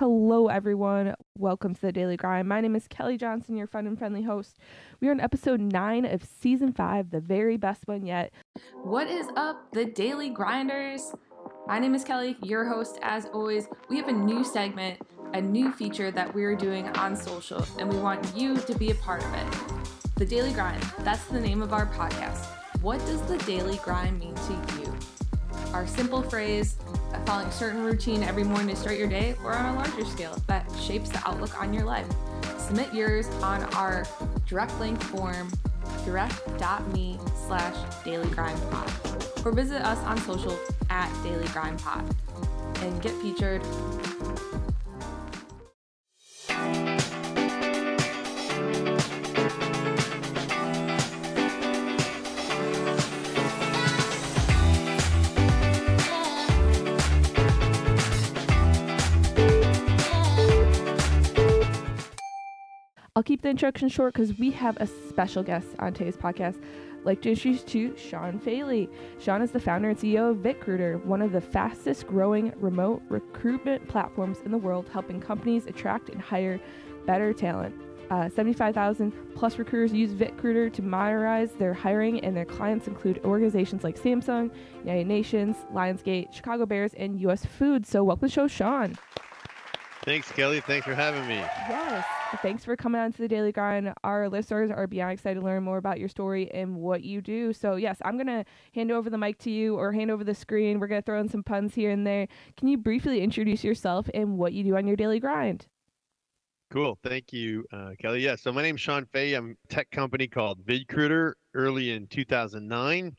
Hello, everyone. Welcome to the Daily Grind. My name is Kelly Johnson, your fun and friendly host. We are in episode nine of season five, the very best one yet. What is up, the Daily Grinders? My name is Kelly, your host. As always, we have a new segment, a new feature that we're doing on social, and we want you to be a part of it. The Daily Grind, that's the name of our podcast. What does the Daily Grind mean to you? Our simple phrase, following a certain routine every morning to start your day, or on a larger scale that shapes the outlook on your life. Submit yours on our direct link form, direct.me slash dailygrindpod, or visit us on social at dailygrindpod and get featured I'll keep the introduction short because we have a special guest on today's podcast. I'd like to introduce to Sean Fahey. Sean is the founder and CEO of VidCruiter, one of the fastest growing remote recruitment platforms in the world, helping companies attract and hire better talent. Uh, 75,000 plus recruiters use VidCruiter to modernize their hiring, and their clients include organizations like Samsung, United Nations, Lionsgate, Chicago Bears, and U.S. Foods. So, welcome to the show, Sean. Thanks, Kelly. Thanks for having me. Yes. Thanks for coming on to the Daily Grind. Our listeners are beyond excited to learn more about your story and what you do. So, yes, I'm going to hand over the mic to you or hand over the screen. We're going to throw in some puns here and there. Can you briefly introduce yourself and what you do on your daily grind? Cool. Thank you, uh, Kelly. Yeah. So, my name's Sean Fahey. I'm a tech company called VidCruiter early in 2009.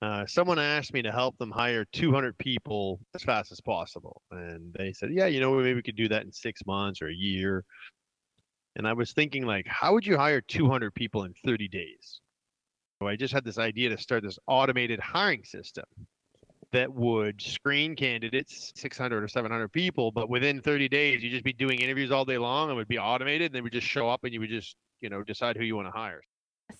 Uh, someone asked me to help them hire 200 people as fast as possible. And they said, yeah, you know, maybe we could do that in six months or a year. And I was thinking, like, how would you hire 200 people in 30 days? So I just had this idea to start this automated hiring system that would screen candidates, 600 or 700 people, but within 30 days, you'd just be doing interviews all day long and would be automated. And they would just show up and you would just, you know, decide who you want to hire.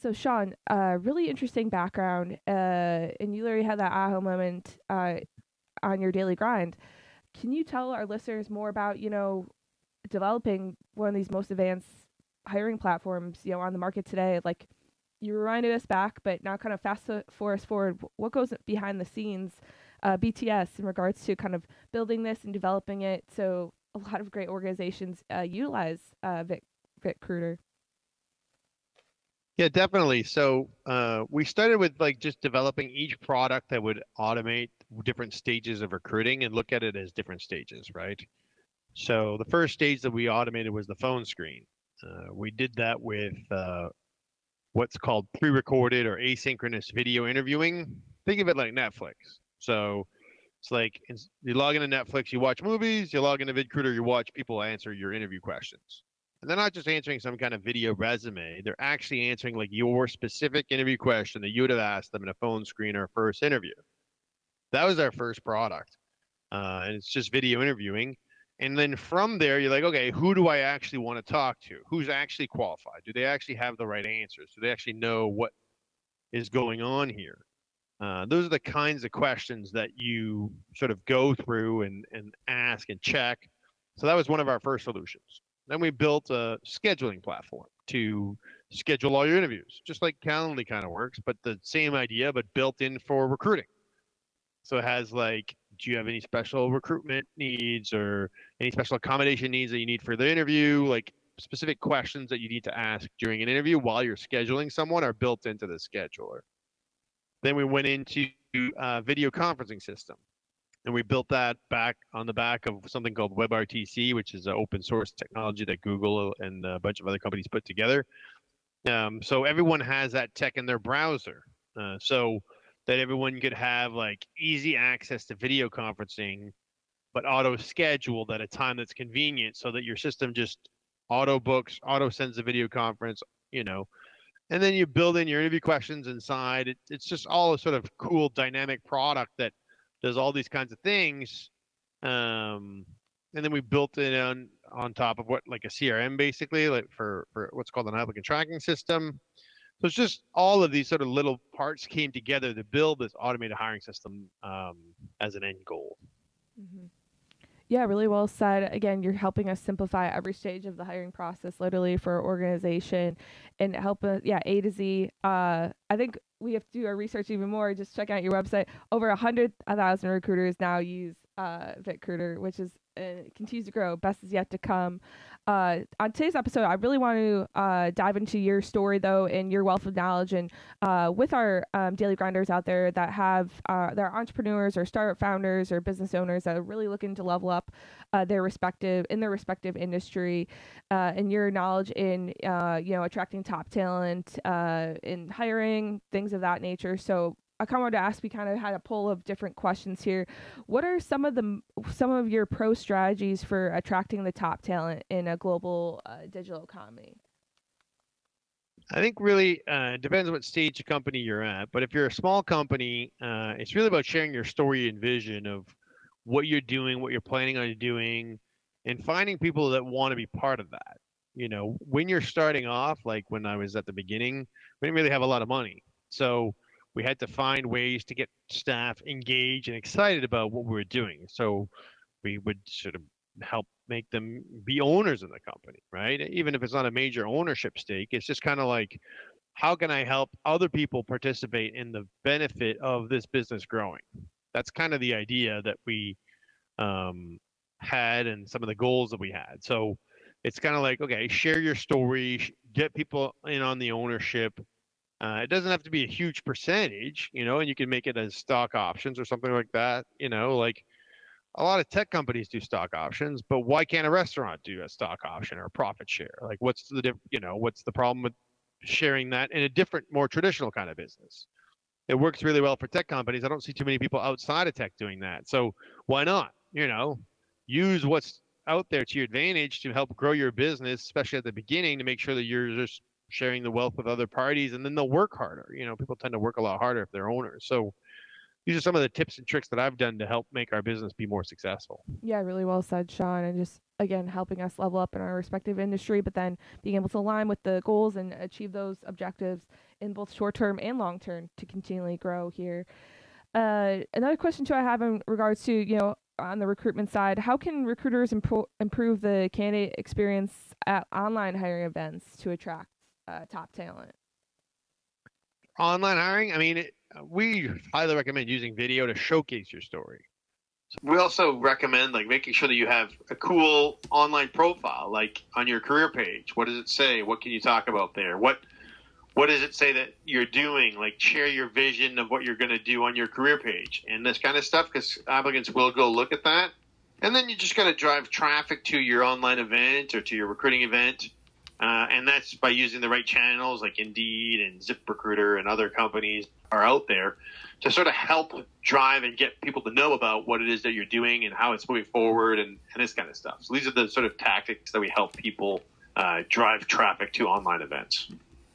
So, Sean, uh, really interesting background, uh, and you literally had that aha moment uh, on your daily grind. Can you tell our listeners more about, you know, developing one of these most advanced hiring platforms, you know, on the market today? Like, you reminded us back, but now kind of fast for us forward. What goes behind the scenes, uh, BTS, in regards to kind of building this and developing it? So, a lot of great organizations uh, utilize uh, Vic, VidCruiter. Yeah, definitely. So uh, we started with like just developing each product that would automate different stages of recruiting and look at it as different stages, right? So the first stage that we automated was the phone screen. Uh, we did that with uh, what's called pre-recorded or asynchronous video interviewing. Think of it like Netflix. So it's like you log into Netflix, you watch movies, you log into VidCruiter, you watch people answer your interview questions. And they're not just answering some kind of video resume. They're actually answering like your specific interview question that you would have asked them in a phone screen or first interview. That was our first product. Uh, and it's just video interviewing. And then from there, you're like, okay, who do I actually want to talk to? Who's actually qualified? Do they actually have the right answers? Do they actually know what is going on here? Uh, those are the kinds of questions that you sort of go through and, and ask and check. So that was one of our first solutions. Then we built a scheduling platform to schedule all your interviews, just like Calendly kind of works, but the same idea, but built in for recruiting. So it has like, do you have any special recruitment needs or any special accommodation needs that you need for the interview? Like specific questions that you need to ask during an interview while you're scheduling someone are built into the scheduler. Then we went into a video conferencing system and we built that back on the back of something called WebRTC, which is an open source technology that Google and a bunch of other companies put together. Um, so everyone has that tech in their browser, uh, so that everyone could have like easy access to video conferencing, but auto scheduled at a time that's convenient, so that your system just auto books, auto sends a video conference, you know, and then you build in your interview questions inside. It, it's just all a sort of cool dynamic product that does all these kinds of things. Um, and then we built it on on top of what like a CRM basically, like for for what's called an applicant tracking system. So it's just all of these sort of little parts came together to build this automated hiring system um, as an end goal. Mm-hmm. Yeah, really well said. Again, you're helping us simplify every stage of the hiring process, literally for our organization, and help us, yeah, A to Z. Uh, I think we have to do our research even more. Just check out your website. Over a hundred thousand recruiters now use uh, VidCruiter, which is uh, continues to grow. Best is yet to come. Uh, on today's episode, I really want to uh, dive into your story though and your wealth of knowledge, and uh, with our um, daily grinders out there that have uh, are entrepreneurs or startup founders or business owners that are really looking to level up uh, their respective in their respective industry, uh, and your knowledge in you know attracting top talent, in hiring, things of that nature. So I wanted to ask. We kind of had a poll of different questions here. What are some of the some of your pro strategies for attracting the top talent in a global uh, digital economy? I think really uh, depends what stage of company you're at. But if you're a small company, uh, it's really about sharing your story and vision of what you're doing, what you're planning on doing, and finding people that want to be part of that. You know, when you're starting off, like when I was at the beginning, we didn't really have a lot of money, so we had to find ways to get staff engaged and excited about what we were doing. So we would sort of help make them be owners of the company, right? Even if it's not a major ownership stake, it's just kind of like, how can I help other people participate in the benefit of this business growing? That's kind of the idea that we um, had and some of the goals that we had. So it's kind of like, okay, share your story, get people in on the ownership, uh, it doesn't have to be a huge percentage, you know, and you can make it as stock options or something like that. You know, like a lot of tech companies do stock options, but why can't a restaurant do a stock option or a profit share? Like, what's the diff- you know, what's the problem with sharing that in a different, more traditional kind of business? It works really well for tech companies. I don't see too many people outside of tech doing that. So why not? You know, use what's out there to your advantage to help grow your business, especially at the beginning, to make sure that you're just sharing the wealth with other parties, and then they'll work harder. You know, people tend to work a lot harder if they're owners. So these are some of the tips and tricks that I've done to help make our business be more successful. Yeah, really well said, Sean. And just again helping us level up in our respective industry, but then being able to align with the goals and achieve those objectives in both short term and long term to continually grow here. Uh, another question too I have in regards to you know on the recruitment side, how can recruiters improve the candidate experience at online hiring events to attract uh, top talent? Online hiring, I mean, it, we highly recommend using video to showcase your story. We also recommend like making sure that you have a cool online profile, like on your career page. What does it say? What can you talk about there? What what does it say that you're doing? Like share your vision of what you're going to do on your career page and this kind of stuff, because applicants will go look at that. And then you just got to drive traffic to your online event or to your recruiting event uh, and that's by using the right channels like Indeed and ZipRecruiter and other companies are out there to sort of help drive and get people to know about what it is that you're doing and how it's moving forward and, and this kind of stuff. So these are the sort of tactics that we help people uh, drive traffic to online events.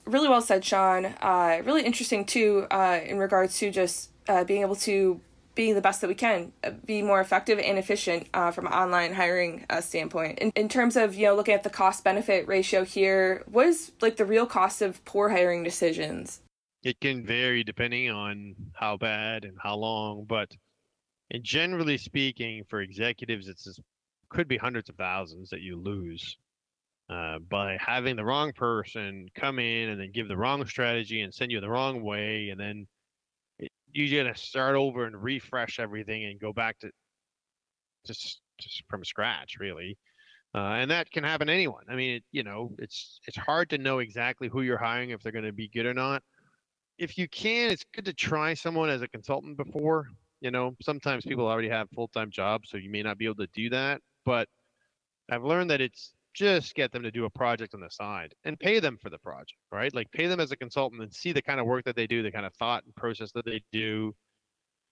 Really well said, Sean. Uh, really interesting too uh, in regards to just uh, being able to being the best that we can, uh, be more effective and efficient uh, from an online hiring uh, standpoint. In, in terms of you know looking at the cost benefit ratio here, what is like the real cost of poor hiring decisions? It can vary depending on how bad and how long, but and generally speaking, for executives, it's could be hundreds of thousands that you lose uh, by having the wrong person come in and then give the wrong strategy and send you the wrong way, and then you're gonna start over and refresh everything and go back to just just from scratch, really. Uh, and that can happen to anyone. I mean, it, you know, it's it's hard to know exactly who you're hiring if they're going to be good or not. If you can, it's good to try someone as a consultant before. You know, sometimes people already have full time jobs, so you may not be able to do that. But I've learned that it's just get them to do a project on the side and pay them for the project, right? Like pay them as a consultant and see the kind of work that they do, the kind of thought and process that they do.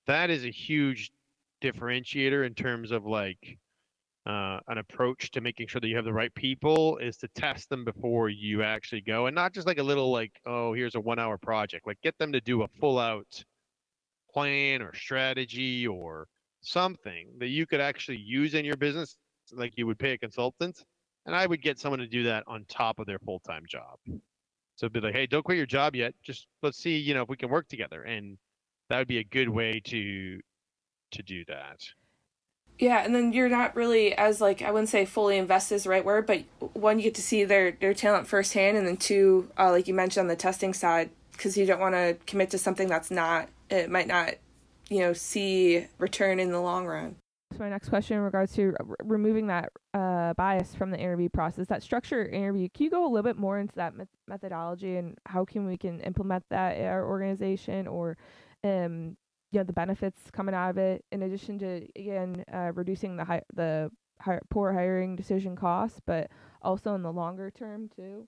That is a huge differentiator in terms of like uh, an approach to making sure that you have the right people is to test them before you actually go and not just like a little like oh here's a one hour project like get them to do a full out plan or strategy or something that you could actually use in your business like you would pay a consultant and i would get someone to do that on top of their full-time job. So be like hey don't quit your job yet. Just let's see you know if we can work together. And that would be a good way to to do that. Yeah, and then you're not really as like I wouldn't say fully invested is the right word, but one you get to see their their talent firsthand, and then two, uh, like you mentioned on the testing side, because you don't want to commit to something that's not it might not, you know, see return in the long run. My next question in regards to r- removing that uh, bias from the interview process, that structure interview, can you go a little bit more into that met- methodology and how can we can implement that in our organization or um, you know the benefits coming out of it in addition to again uh, reducing the hi- the hi- poor hiring decision costs but also in the longer term too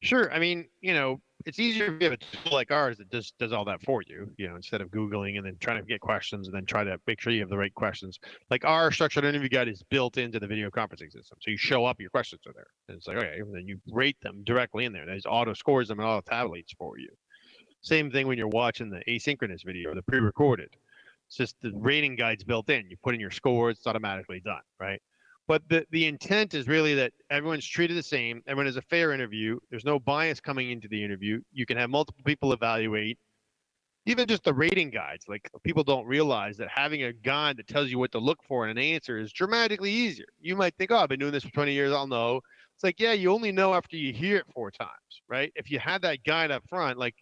Sure. I mean, you know, it's easier if you have a tool like ours that just does all that for you, you know, instead of Googling and then trying to get questions and then try to make sure you have the right questions. Like our structured interview guide is built into the video conferencing system. So you show up, your questions are there. And it's like, okay, and then you rate them directly in there. There's auto scores them and auto tabulates for you. Same thing when you're watching the asynchronous video the pre-recorded. It's just the rating guide's built in. You put in your scores, it's automatically done, right? But the, the intent is really that everyone's treated the same. Everyone has a fair interview. There's no bias coming into the interview. You can have multiple people evaluate. Even just the rating guides, like people don't realize that having a guide that tells you what to look for in an answer is dramatically easier. You might think, oh, I've been doing this for 20 years, I'll know. It's like, yeah, you only know after you hear it four times, right? If you had that guide up front, like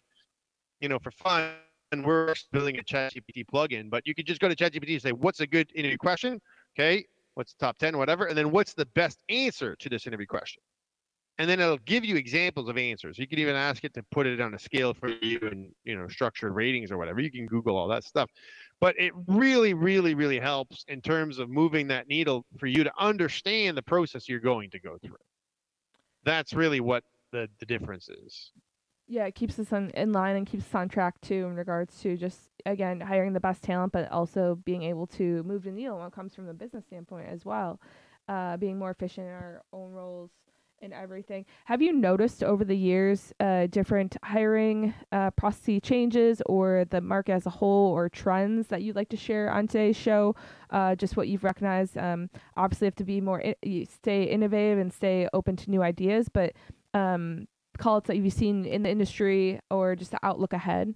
you know, for fun, and we're building a ChatGPT plugin, but you could just go to ChatGPT and say, what's a good interview question? Okay, what's the top 10, whatever, and then what's the best answer to this interview question? And then it'll give you examples of answers. You can even ask it to put it on a scale for you and you know structured ratings or whatever. You can Google all that stuff. But it really, really, really helps in terms of moving that needle for you to understand the process you're going to go through. That's really what the, the difference is yeah, it keeps us on, in line and keeps us on track too in regards to just again hiring the best talent, but also being able to move the needle when it comes from the business standpoint as well, uh, being more efficient in our own roles and everything. Have you noticed over the years uh, different hiring uh, process changes or the market as a whole or trends that you'd like to share on today's show? Uh, just what you've recognized. Um, obviously, have to be more I- stay innovative and stay open to new ideas, but um, calls that you've seen in the industry or just the outlook ahead?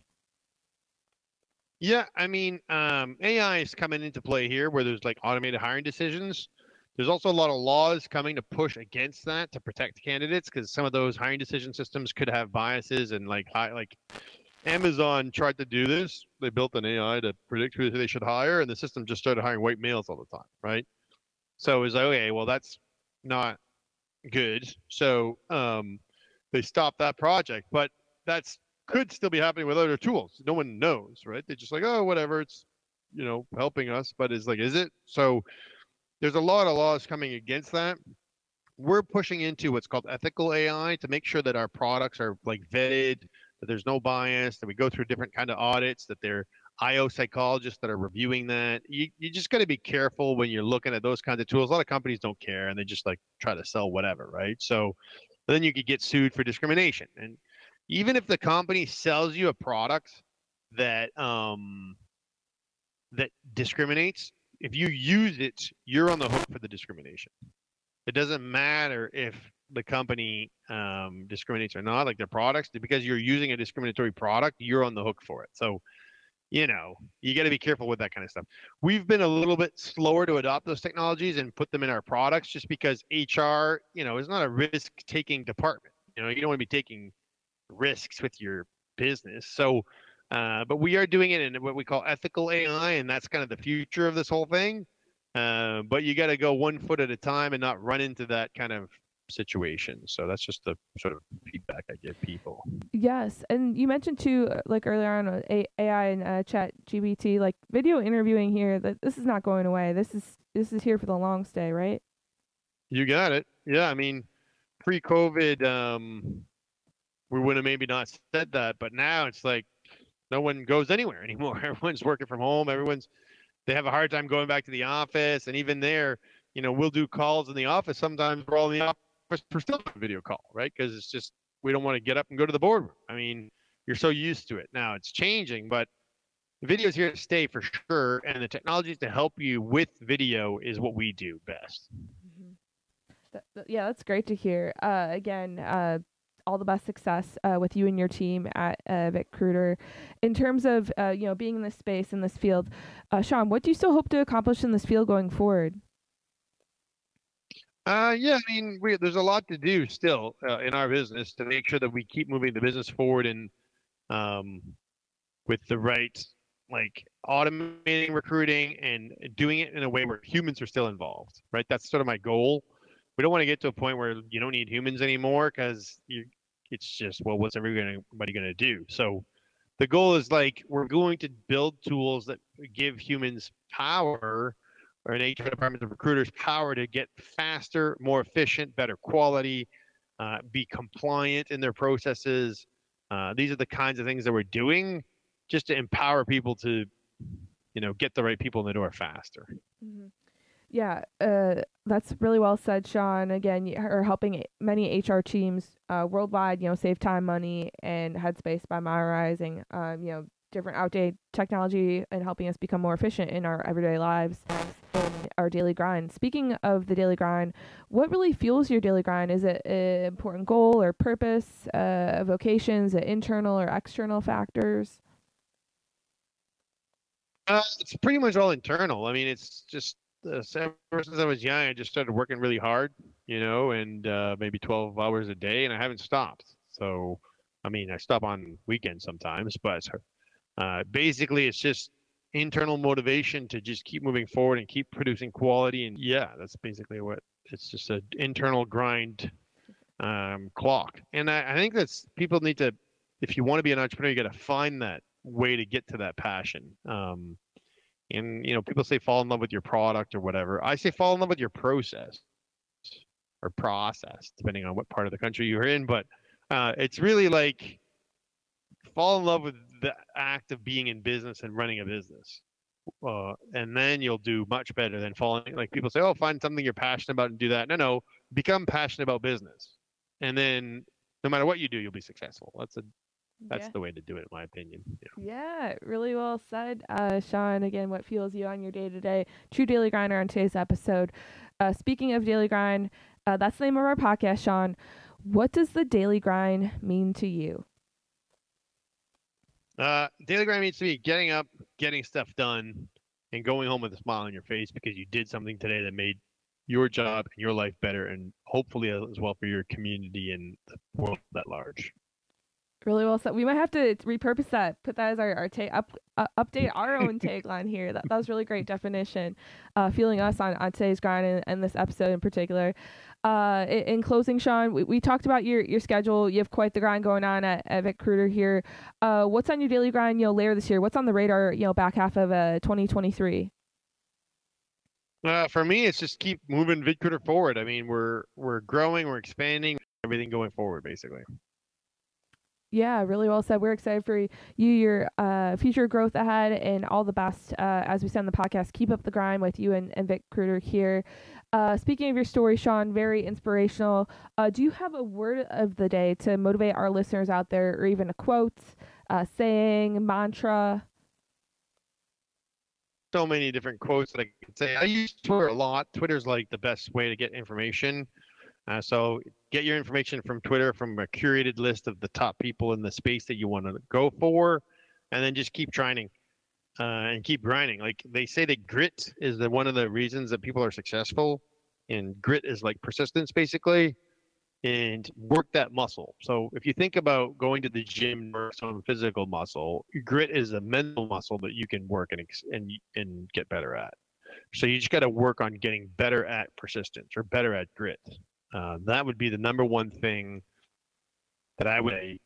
Yeah, I mean, um, AI is coming into play here where there's like automated hiring decisions. There's also a lot of laws coming to push against that to protect candidates because some of those hiring decision systems could have biases and like high, like Amazon tried to do this. They built an AI to predict who they should hire, and the system just started hiring white males all the time, right? So it's like, okay, well, that's not good. So um, they stopped that project. But that's could still be happening with other tools. No one knows, right? They're just like, oh, whatever, it's you know helping us, but it's like, is it? So there's a lot of laws coming against that. We're pushing into what's called ethical AI to make sure that our products are like vetted, that there's no bias, that we go through different kind of audits, that they're IO psychologists that are reviewing that. You you just got to be careful when you're looking at those kinds of tools. A lot of companies don't care and they just like try to sell whatever, right? So then you could get sued for discrimination. And even if the company sells you a product that um, that discriminates, if you use it, you're on the hook for the discrimination. It doesn't matter if the company um, discriminates or not, like their products, because you're using a discriminatory product, you're on the hook for it. So, you know, you got to be careful with that kind of stuff. We've been a little bit slower to adopt those technologies and put them in our products just because HR, you know, is not a risk taking department. You know, you don't want to be taking risks with your business. So, uh, but we are doing it in what we call ethical AI, and that's kind of the future of this whole thing. Uh, but you got to go one foot at a time and not run into that kind of situation. So that's just the sort of feedback I give people. Yes, and you mentioned too, uh, like earlier on, uh, AI and uh, Chat GBT, like video interviewing here. That this is not going away. This is this is here for the long stay, right? You got it. Yeah, I mean, pre-COVID, um, we would have maybe not said that, but now it's like no one goes anywhere anymore. Everyone's working from home. Everyone's they have a hard time going back to the office. And even there, you know, we'll do calls in the office. Sometimes we're all in the office, we're still a video call, right? Because it's just we don't want to get up and go to the boardroom. I mean, you're so used to it now. It's changing, but the video is here to stay for sure. And the technology to help you with video is what we do best. Mm-hmm. That, yeah, that's great to hear. Uh, again, uh, all the best success uh, with you and your team at uh, VicRecruiter. In terms of uh, you know being in this space in this field, uh, Sean, what do you still hope to accomplish in this field going forward? Uh, yeah, I mean, we, there's a lot to do still uh, in our business to make sure that we keep moving the business forward and um, with the right like automating recruiting and doing it in a way where humans are still involved, right? That's sort of my goal. We don't want to get to a point where you don't need humans anymore because you, it's just well, what's everybody going to do? So the goal is like we're going to build tools that give humans power or an HR department of recruiters power to get faster, more efficient, better quality, uh, be compliant in their processes. Uh, these are the kinds of things that we're doing just to empower people to, you know, get the right people in the door faster. Mm-hmm. Yeah, uh, that's really well said, Sean. Again, you're helping many HR teams uh, worldwide, you know, save time, money, and headspace by modernizing, um, you know, different outdated technology and helping us become more efficient in our everyday lives our daily grind. Speaking of the daily grind, what really fuels your daily grind? Is it an important goal or purpose, uh, vocations, internal or external factors? Uh, it's pretty much all internal. I mean, it's just uh, ever since I was young, I just started working really hard, you know, and uh, maybe 12 hours a day, and I haven't stopped. So, I mean, I stop on weekends sometimes, but uh, basically, it's just internal motivation to just keep moving forward and keep producing quality. And yeah, that's basically what it's just an internal grind um, clock. And I, I think that's people need to, if you want to be an entrepreneur, you got to find that way to get to that passion. Um, and you know, people say fall in love with your product or whatever. I say fall in love with your process or process, depending on what part of the country you're in. But uh, it's really like fall in love with the act of being in business and running a business. Uh, and then you'll do much better than falling. Like people say, oh, find something you're passionate about and do that. No, no, become passionate about business, and then no matter what you do, you'll be successful. That's a that's yeah. the way to do it, in my opinion. Yeah, yeah really well said, uh, Sean. Again, what fuels you on your day to day? True Daily Grinder on today's episode. Uh, speaking of Daily Grind, uh, that's the name of our podcast, Sean. What does the daily grind mean to you? Uh, daily grind means to me getting up, getting stuff done, and going home with a smile on your face because you did something today that made your job and your life better, and hopefully as well for your community and the world at large. Really well said. We might have to repurpose that, put that as our, our ta- up, uh, update our own tagline here. That, that was really great definition, uh, feeling us on, on today's grind and, and this episode in particular. Uh, in, in closing, Sean, we, we talked about your, your schedule. You have quite the grind going on at, at VicRecruiter here. Uh, what's on your daily grind, you know, later this year? What's on the radar, you know, back half of uh, 2023? Uh, for me, it's just keep moving VidCruiter forward. I mean, we're we're growing, we're expanding, everything going forward, basically. Yeah, really well said. We're excited for you, your uh, future growth ahead, and all the best uh, as we send the podcast. Keep up the grind with you and, and VicRecruiter here. Uh, speaking of your story, Sean, very inspirational. Uh, do you have a word of the day to motivate our listeners out there, or even a quote, saying, mantra? So many different quotes that I could say. I use Twitter a lot. Twitter's like the best way to get information. Uh, so get your information from Twitter from a curated list of the top people in the space that you want to go for, and then just keep trying uh, and keep grinding. Like they say that grit is the one of the reasons that people are successful, and grit is like persistence basically, and work that muscle. So if you think about going to the gym or some physical muscle, grit is a mental muscle that you can work and and and get better at. So you just got to work on getting better at persistence or better at grit. Uh, that would be the number one thing that I would say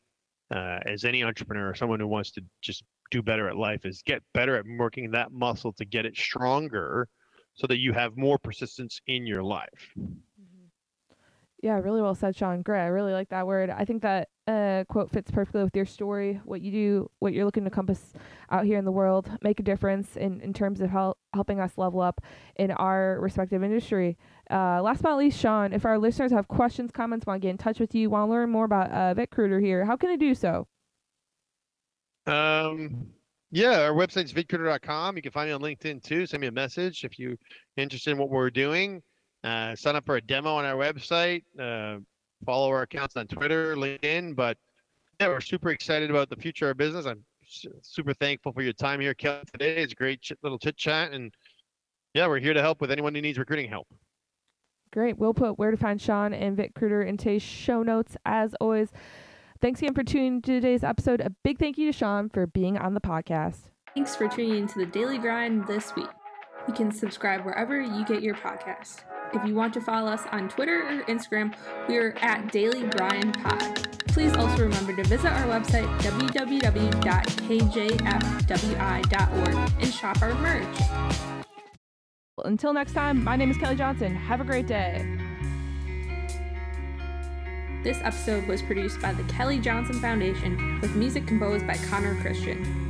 uh, as any entrepreneur, or someone who wants to just do better at life, is get better at working that muscle to get it stronger, so that you have more persistence in your life. Mm-hmm. Yeah, really well said, Sean. Great. I really like that word. I think that uh, quote fits perfectly with your story, what you do, what you're looking to accomplish out here in the world, make a difference in, in terms of help helping us level up in our respective industry. Uh, last but not least, Sean, if our listeners have questions, comments, want to get in touch with you, want to learn more about uh, VidCruiter here, how can they do so? Um, yeah, our website's vidcruiter.com. You can find me on LinkedIn too. Send me a message if you're interested in what we're doing. Uh, sign up for a demo on our website. Uh, follow our accounts on Twitter, LinkedIn. But yeah, we're super excited about the future of our business. I'm super thankful for your time here, Kelly, today. It's a great ch- little chit chat. And yeah, we're here to help with anyone who needs recruiting help. Great. We'll put where to find Sean and Vic VidCruiter in today's show notes as always. Thanks again for tuning to today's episode. A big thank you to Sean for being on the podcast. Thanks for tuning into the Daily Grind this week. You can subscribe wherever you get your podcast. If you want to follow us on Twitter or Instagram, we are at Daily Grind Pod. Please also remember to visit our website, www.kjfwi.org, and shop our merch. Until next time, my name is Kelly Johnson. Have a great day. This episode was produced by the Kelly Johnson Foundation with music composed by Connor Christian.